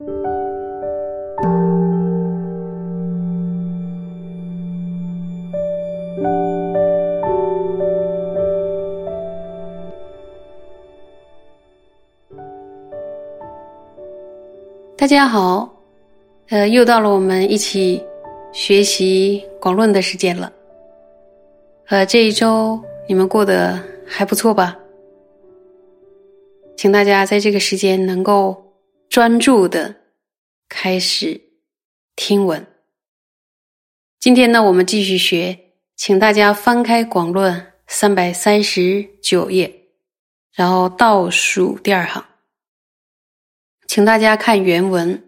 大家好，呃，又到了我们一起学习广论的时间了。呃，这一周你们过得还不错吧？请大家在这个时间能够专注的开始听闻。今天呢，我们继续学，请大家翻开广论三百三十九页，然后倒数第二行。请大家看原文，《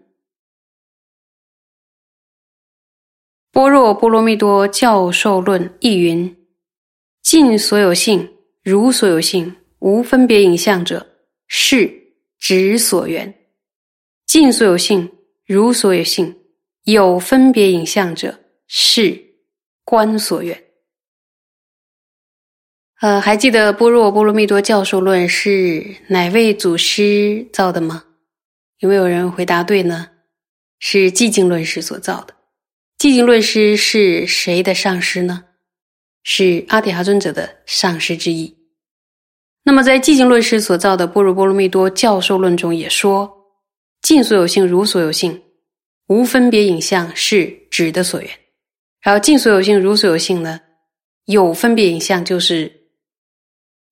般若波罗蜜多教授论》意云：“尽所有性，如所有性，无分别影像者，是指所缘；尽所有性，如所有性，有分别影像者，是观所缘。”呃，还记得《般若波罗蜜多教授论》是哪位祖师造的吗？有没有人回答对呢？是寂静论师所造的。寂静论师是谁的上师呢？是阿底哈尊者的上师之一。那么，在寂静论师所造的《般若波罗蜜多教授论》中也说：“尽所有性，如所有性，无分别影像，是指的所缘。”然后，“尽所有性，如所有性”呢，有分别影像，就是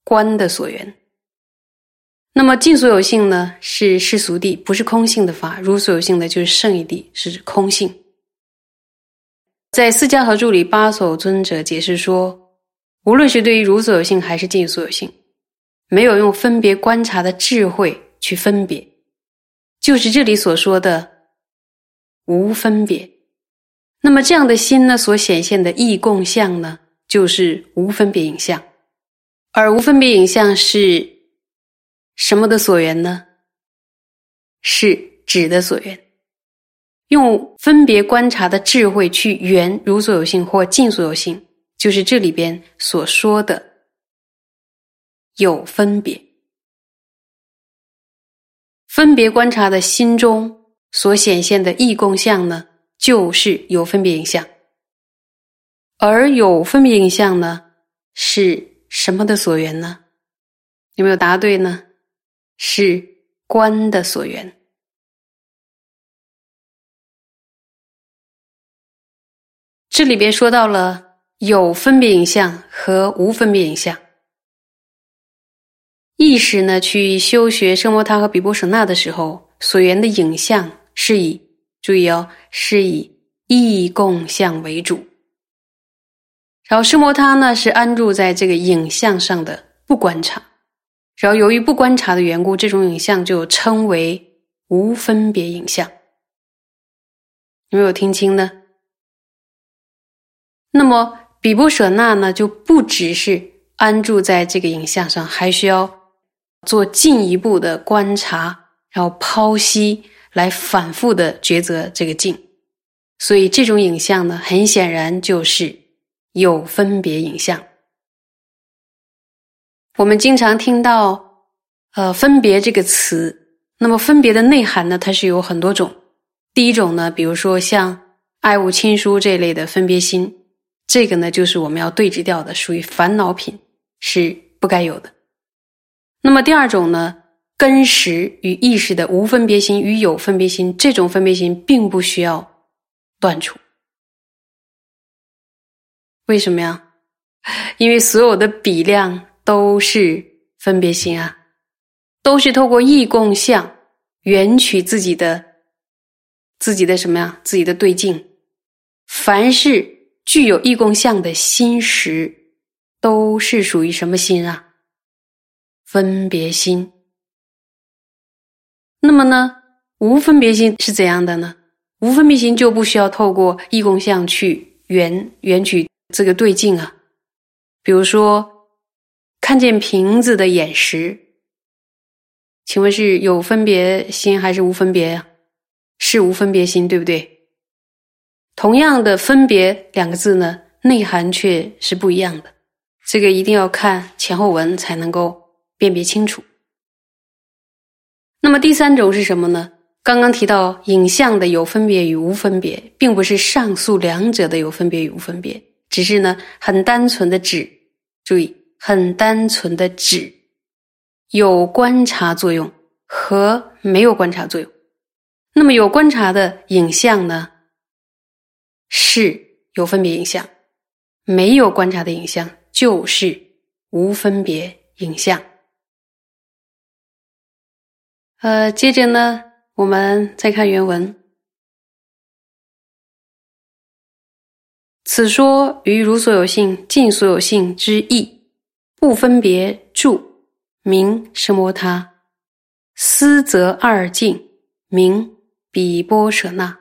观的所缘。那么尽所有性呢，是世俗谛，不是空性的法；如所有性的就是圣义谛，是空性。在《四迦合注》里，八所尊者解释说，无论是对于如所有性还是尽所有性，没有用分别观察的智慧去分别，就是这里所说的无分别。那么这样的心呢，所显现的异共相呢，就是无分别影像，而无分别影像是。什么的所缘呢？是指的所缘。用分别观察的智慧去圆如所有性或尽所有性，就是这里边所说的有分别。分别观察的心中所显现的异共相呢，就是有分别影像。而有分别影像呢，是什么的所缘呢？有没有答对呢？是观的所缘。这里边说到了有分别影像和无分别影像。意识呢，去修学圣摩他和比波舍那的时候，所缘的影像是以注意哦，是以意共相为主。然后圣摩他呢，是安住在这个影像上的不观察。然后，由于不观察的缘故，这种影像就称为无分别影像。有没有听清呢？那么，比波舍那呢，就不只是安住在这个影像上，还需要做进一步的观察，然后剖析，来反复的抉择这个境。所以，这种影像呢，很显然就是有分别影像。我们经常听到“呃分别”这个词，那么分别的内涵呢？它是有很多种。第一种呢，比如说像爱物亲疏这类的分别心，这个呢就是我们要对峙掉的，属于烦恼品，是不该有的。那么第二种呢，根识与意识的无分别心与有分别心，这种分别心并不需要断除。为什么呀？因为所有的比量。都是分别心啊，都是透过意共相缘取自己的自己的什么呀？自己的对境。凡是具有意共相的心识，都是属于什么心啊？分别心。那么呢，无分别心是怎样的呢？无分别心就不需要透过意共相去圆圆取这个对境啊。比如说。看见瓶子的眼识，请问是有分别心还是无分别呀？是无分别心，对不对？同样的“分别”两个字呢，内涵却是不一样的。这个一定要看前后文才能够辨别清楚。那么第三种是什么呢？刚刚提到影像的有分别与无分别，并不是上述两者的有分别与无分别，只是呢很单纯的指，注意很单纯的指有观察作用和没有观察作用。那么有观察的影像呢，是有分别影像；没有观察的影像就是无分别影像。呃，接着呢，我们再看原文。此说于如所有性、尽所有性之意，不分别住，名是摩他；思则二境，名比波舍那。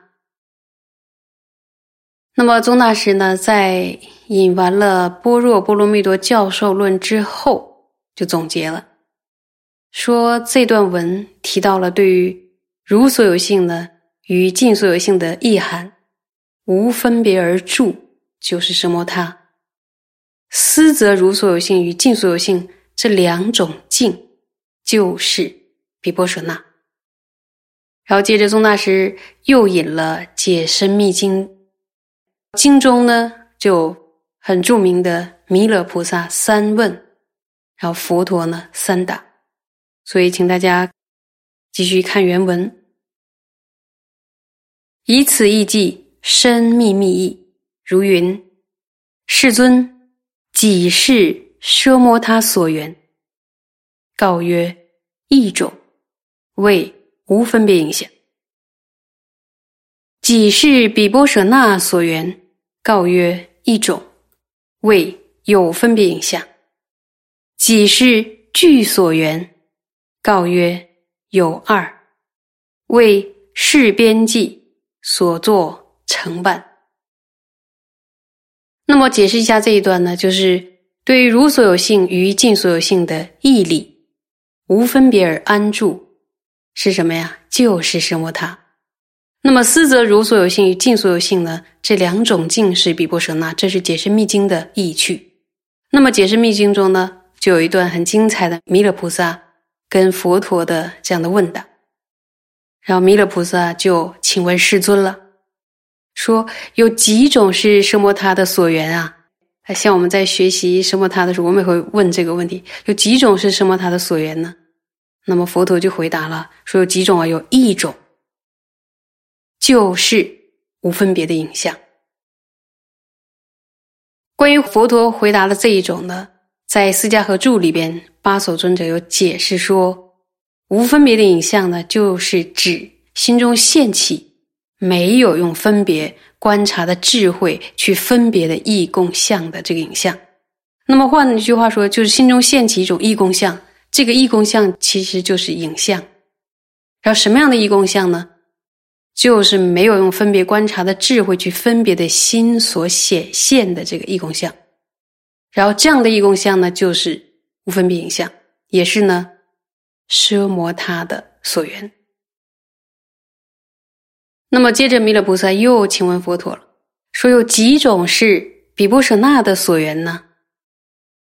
那么宗大师呢，在引完了《般若波罗蜜多教授论》之后，就总结了。说这段文提到了对于如所有性呢与尽所有性的意涵，无分别而住，就是什么？他思则如所有性与尽所有性这两种境，就是比波舍那。然后接着宗大师又引了《解深密经》，经中呢就很著名的弥勒菩萨三问，然后佛陀呢三答。所以，请大家继续看原文。以此意记深秘密意，如云：世尊，几是奢摩他所缘？告曰：一种，为无分别影响。几是比波舍那所缘？告曰：一种，为有分别影响。几是具所缘？告曰：有二，为事边际所作成办。那么解释一下这一段呢？就是对于如所有性与尽所有性的义理，无分别而安住，是什么呀？就是什么他。那么思则如所有性与尽所有性呢？这两种境是比波舍那，这是解释密经的意趣。那么解释密经中呢，就有一段很精彩的弥勒菩萨。跟佛陀的这样的问答，然后弥勒菩萨就请问世尊了，说有几种是奢摩他的所缘啊？像我们在学习奢摩他的时候，我们也会问这个问题：有几种是奢摩他的所缘呢？那么佛陀就回答了，说有几种啊？有一种，就是无分别的影像。关于佛陀回答的这一种呢，在《释迦合注》里边。八所尊者有解释说，无分别的影像呢，就是指心中现起没有用分别观察的智慧去分别的异共相的这个影像。那么换一句话说，就是心中现起一种异共相，这个异共相其实就是影像。然后什么样的异共相呢？就是没有用分别观察的智慧去分别的心所显现的这个异共相。然后这样的异共相呢，就是。无分别影像，也是呢，奢摩他的所缘。那么接着弥勒菩萨又请问佛陀了，说有几种是比波舍那的所缘呢？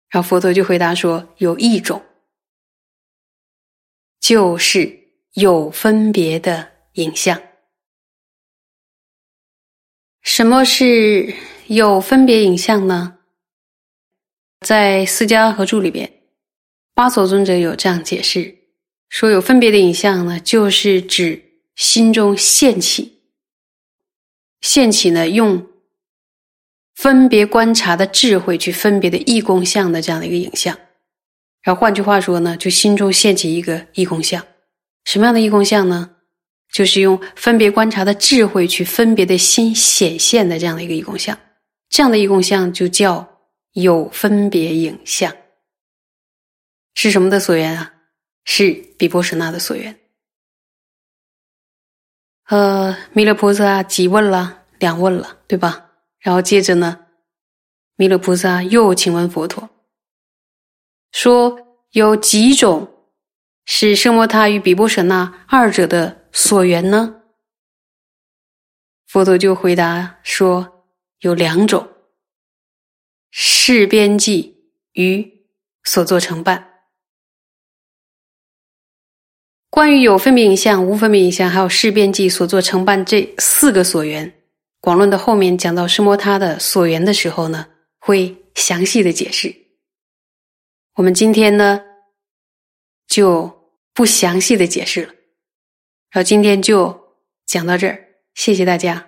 然后佛陀就回答说，有一种，就是有分别的影像。什么是有分别影像呢？在《释迦合著》里边。八所尊者有这样解释，说有分别的影像呢，就是指心中现起，现起呢用分别观察的智慧去分别的异共相的这样的一个影像。然后换句话说呢，就心中现起一个异共相，什么样的异共相呢？就是用分别观察的智慧去分别的心显现的这样的一个异共相，这样的异共相就叫有分别影像。是什么的所缘啊？是比波舍那的所缘。呃，弥勒菩萨几问了？两问了，对吧？然后接着呢，弥勒菩萨又请问佛陀，说有几种是圣摩他与比波舍那二者的所缘呢？佛陀就回答说有两种，事边际与所作承办。关于有分别影像、无分别影像，还有事编辑所做承办这四个所缘，广论的后面讲到什摩他的所缘的时候呢，会详细的解释。我们今天呢，就不详细的解释了。然后今天就讲到这儿，谢谢大家。